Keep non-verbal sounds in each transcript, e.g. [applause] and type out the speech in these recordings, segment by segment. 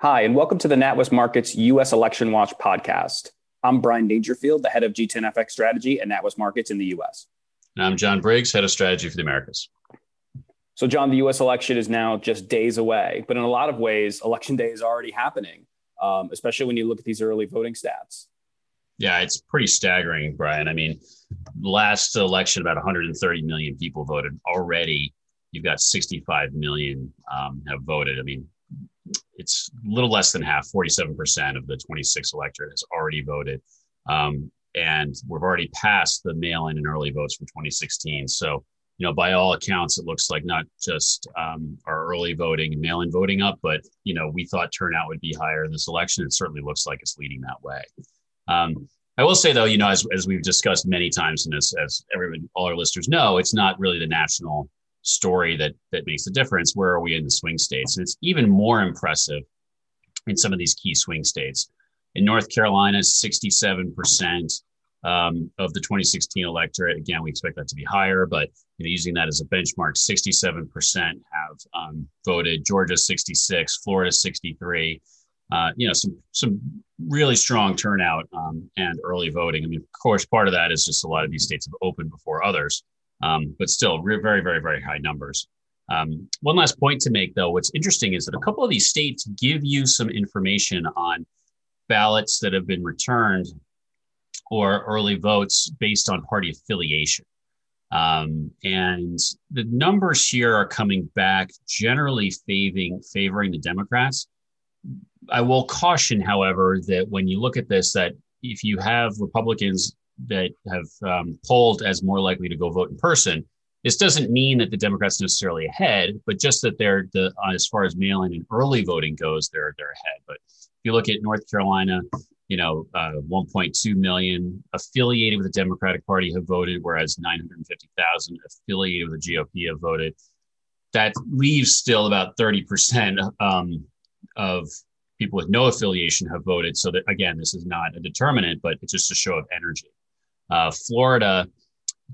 Hi, and welcome to the NatWest Markets U.S. Election Watch podcast. I'm Brian Dangerfield, the head of G10FX strategy at NatWest Markets in the U.S. And I'm John Briggs, head of strategy for the Americas. So, John, the U.S. election is now just days away, but in a lot of ways, election day is already happening, um, especially when you look at these early voting stats. Yeah, it's pretty staggering, Brian. I mean, last election, about 130 million people voted. Already, you've got 65 million um, have voted. I mean, it's a little less than half, 47% of the 26 electorate has already voted. Um, and we've already passed the mail in and early votes from 2016. So, you know, by all accounts, it looks like not just um, our early voting and mail in voting up, but, you know, we thought turnout would be higher in this election. It certainly looks like it's leading that way. Um, I will say, though, you know, as, as we've discussed many times, and as, as everyone, all our listeners know, it's not really the national story that that makes a difference. Where are we in the swing states? And it's even more impressive in some of these key swing states. In North Carolina, 67% um, of the 2016 electorate. Again, we expect that to be higher, but you know, using that as a benchmark, 67% have um, voted. Georgia, 66. Florida, 63. Uh, you know, some some really strong turnout um, and early voting. I mean, of course, part of that is just a lot of these states have opened before others um, but still very, very, very high numbers. Um, one last point to make, though, what's interesting is that a couple of these states give you some information on ballots that have been returned or early votes based on party affiliation. Um, and the numbers here are coming back generally favoring, favoring the Democrats. I will caution, however, that when you look at this, that if you have Republicans that have um, polled as more likely to go vote in person. This doesn't mean that the Democrats necessarily ahead, but just that they're the uh, as far as mail-in and early voting goes, they're they're ahead. But if you look at North Carolina, you know, uh, 1.2 million affiliated with the Democratic Party have voted, whereas 950,000 affiliated with the GOP have voted. That leaves still about 30% um, of people with no affiliation have voted. So that again, this is not a determinant, but it's just a show of energy. Uh, Florida,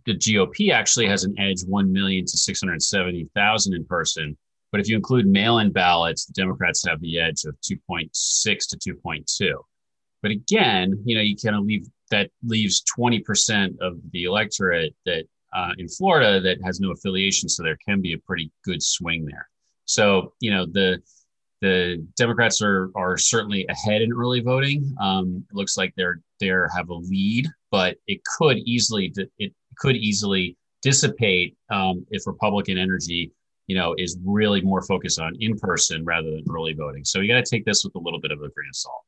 the GOP actually has an edge 1 million to 670,000 in person. But if you include mail in ballots, the Democrats have the edge of 2.6 to 2.2. But again, you know, you kind of leave that leaves 20% of the electorate that uh, in Florida that has no affiliation. So there can be a pretty good swing there. So, you know, the the Democrats are are certainly ahead in early voting. Um, it looks like they're they have a lead, but it could easily it could easily dissipate um, if Republican energy, you know, is really more focused on in person rather than early voting. So you got to take this with a little bit of a grain of salt.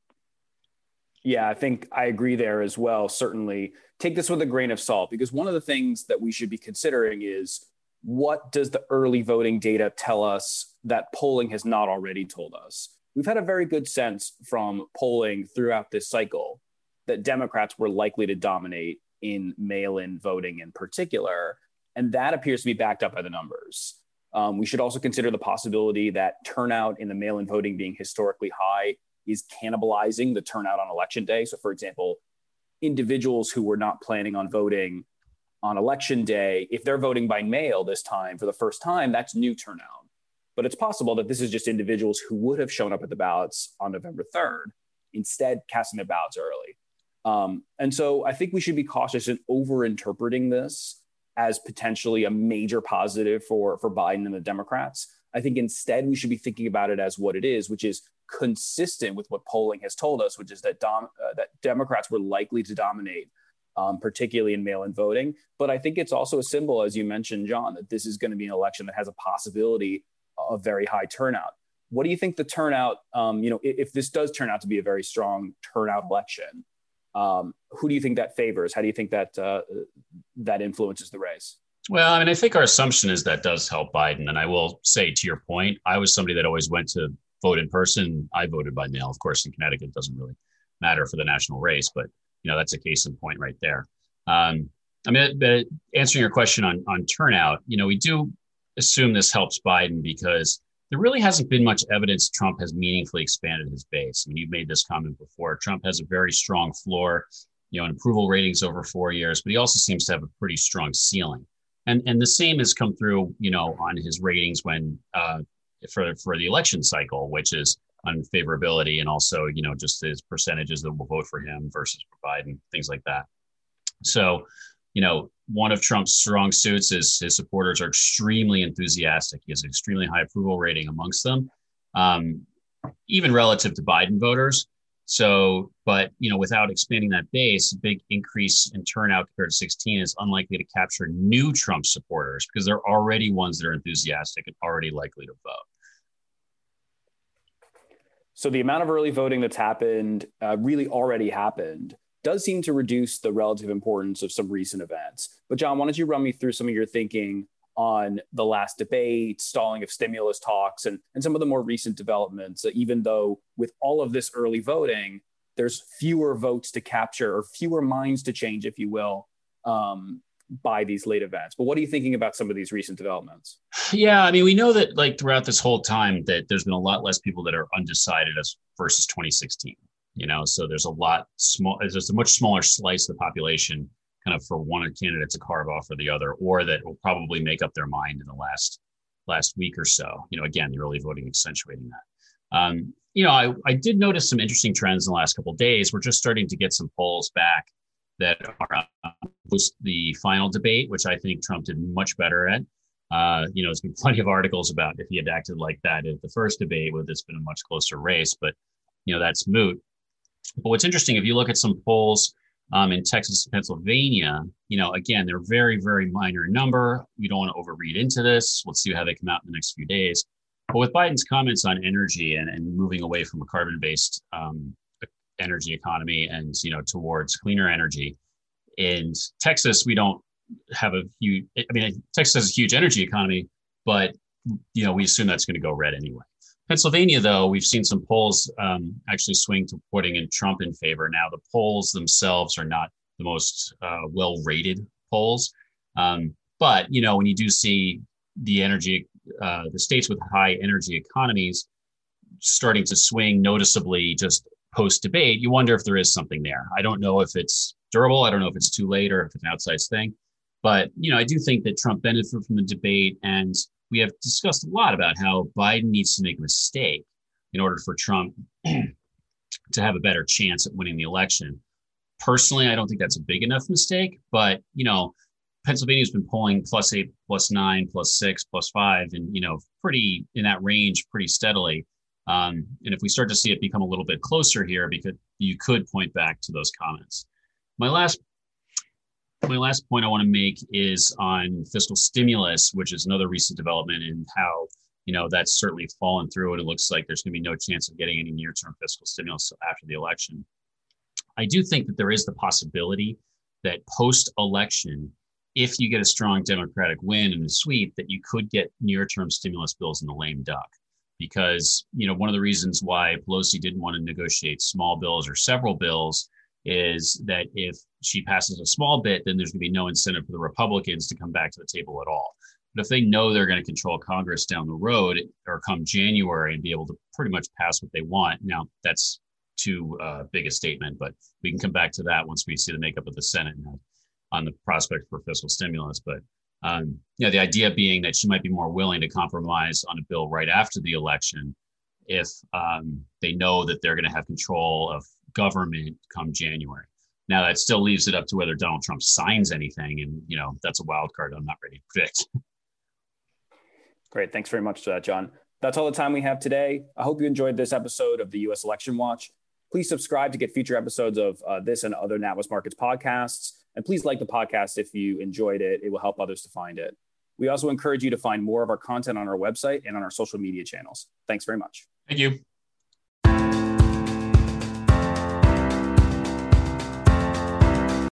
Yeah, I think I agree there as well. Certainly, take this with a grain of salt because one of the things that we should be considering is what does the early voting data tell us that polling has not already told us? We've had a very good sense from polling throughout this cycle that Democrats were likely to dominate in mail in voting in particular. And that appears to be backed up by the numbers. Um, we should also consider the possibility that turnout in the mail in voting being historically high is cannibalizing the turnout on election day. So, for example, individuals who were not planning on voting on election day, if they're voting by mail this time for the first time, that's new turnout. But it's possible that this is just individuals who would have shown up at the ballots on November 3rd, instead casting their ballots early. Um, and so I think we should be cautious in over interpreting this as potentially a major positive for, for Biden and the Democrats. I think instead we should be thinking about it as what it is, which is consistent with what polling has told us, which is that, dom- uh, that Democrats were likely to dominate um, particularly in mail in voting. But I think it's also a symbol, as you mentioned, John, that this is going to be an election that has a possibility of very high turnout. What do you think the turnout, um, you know, if, if, this does turn out to be a very strong turnout election, um, who do you think that favors? How do you think that uh, that influences the race? Well, I mean, I think our assumption is that does help Biden. And I will say, to your point, I was somebody that always went to vote in person. I voted by mail. Of course, in Connecticut, it doesn't really matter for the national race, but you know that's a case in point right there. Um, I mean, but answering your question on on turnout, you know, we do assume this helps Biden because there really hasn't been much evidence Trump has meaningfully expanded his base. I mean, you've made this comment before. Trump has a very strong floor, you know, in approval ratings over four years, but he also seems to have a pretty strong ceiling. And and the same has come through, you know, on his ratings when uh, for for the election cycle, which is on favorability and also you know just his percentages that will vote for him versus Biden, things like that. So, you know, one of Trump's strong suits is his supporters are extremely enthusiastic. He has an extremely high approval rating amongst them, um, even relative to Biden voters. So, but you know, without expanding that base, a big increase in turnout compared to 16 is unlikely to capture new Trump supporters because they're already ones that are enthusiastic and already likely to vote. So the amount of early voting that's happened uh, really already happened does seem to reduce the relative importance of some recent events. But John, why don't you run me through some of your thinking on the last debate, stalling of stimulus talks, and, and some of the more recent developments, uh, even though with all of this early voting, there's fewer votes to capture or fewer minds to change, if you will, um, by these late events. But what are you thinking about some of these recent developments? Yeah, I mean, we know that like throughout this whole time that there's been a lot less people that are undecided as versus 2016. You know, so there's a lot small. There's a much smaller slice of the population kind of for one candidate to carve off or the other, or that will probably make up their mind in the last last week or so. You know, again, the early voting accentuating that. Um, you know, I, I did notice some interesting trends in the last couple days. We're just starting to get some polls back that are uh, the final debate, which I think Trump did much better at. Uh, you know, there's been [laughs] plenty of articles about if he had acted like that at the first debate, would this been a much closer race? But you know, that's moot. But what's interesting, if you look at some polls um, in Texas and Pennsylvania, you know, again, they're very, very minor number. We don't want to overread into this. Let's see how they come out in the next few days. But with Biden's comments on energy and, and moving away from a carbon-based um, energy economy and you know towards cleaner energy, in Texas we don't have a huge. I mean, Texas has a huge energy economy, but you know we assume that's going to go red anyway. Pennsylvania, though, we've seen some polls um, actually swing to putting in Trump in favor. Now, the polls themselves are not the most uh, well rated polls. Um, but, you know, when you do see the energy, uh, the states with high energy economies starting to swing noticeably just post debate, you wonder if there is something there. I don't know if it's durable. I don't know if it's too late or if it's an outsized thing. But, you know, I do think that Trump benefited from the debate and we have discussed a lot about how Biden needs to make a mistake in order for Trump [clears throat] to have a better chance at winning the election. Personally, I don't think that's a big enough mistake, but you know, Pennsylvania's been polling plus eight, plus nine, plus six, plus five, and you know, pretty in that range pretty steadily. Um, and if we start to see it become a little bit closer here, because you could point back to those comments. My last my last point I want to make is on fiscal stimulus, which is another recent development and how you know that's certainly fallen through, and it looks like there's going to be no chance of getting any near-term fiscal stimulus after the election. I do think that there is the possibility that post-election, if you get a strong Democratic win and a sweep, that you could get near-term stimulus bills in the lame duck. Because you know one of the reasons why Pelosi didn't want to negotiate small bills or several bills is that if she passes a small bit, then there's going to be no incentive for the Republicans to come back to the table at all. But if they know they're going to control Congress down the road or come January and be able to pretty much pass what they want, now that's too uh, big a statement, but we can come back to that once we see the makeup of the Senate on the prospect for fiscal stimulus. But um, you know, the idea being that she might be more willing to compromise on a bill right after the election if um, they know that they're going to have control of government come January. Now that still leaves it up to whether Donald Trump signs anything, and you know that's a wild card. I'm not ready to predict. [laughs] Great, thanks very much, that, John. That's all the time we have today. I hope you enjoyed this episode of the U.S. Election Watch. Please subscribe to get future episodes of uh, this and other NatWest Markets podcasts. And please like the podcast if you enjoyed it. It will help others to find it. We also encourage you to find more of our content on our website and on our social media channels. Thanks very much. Thank you.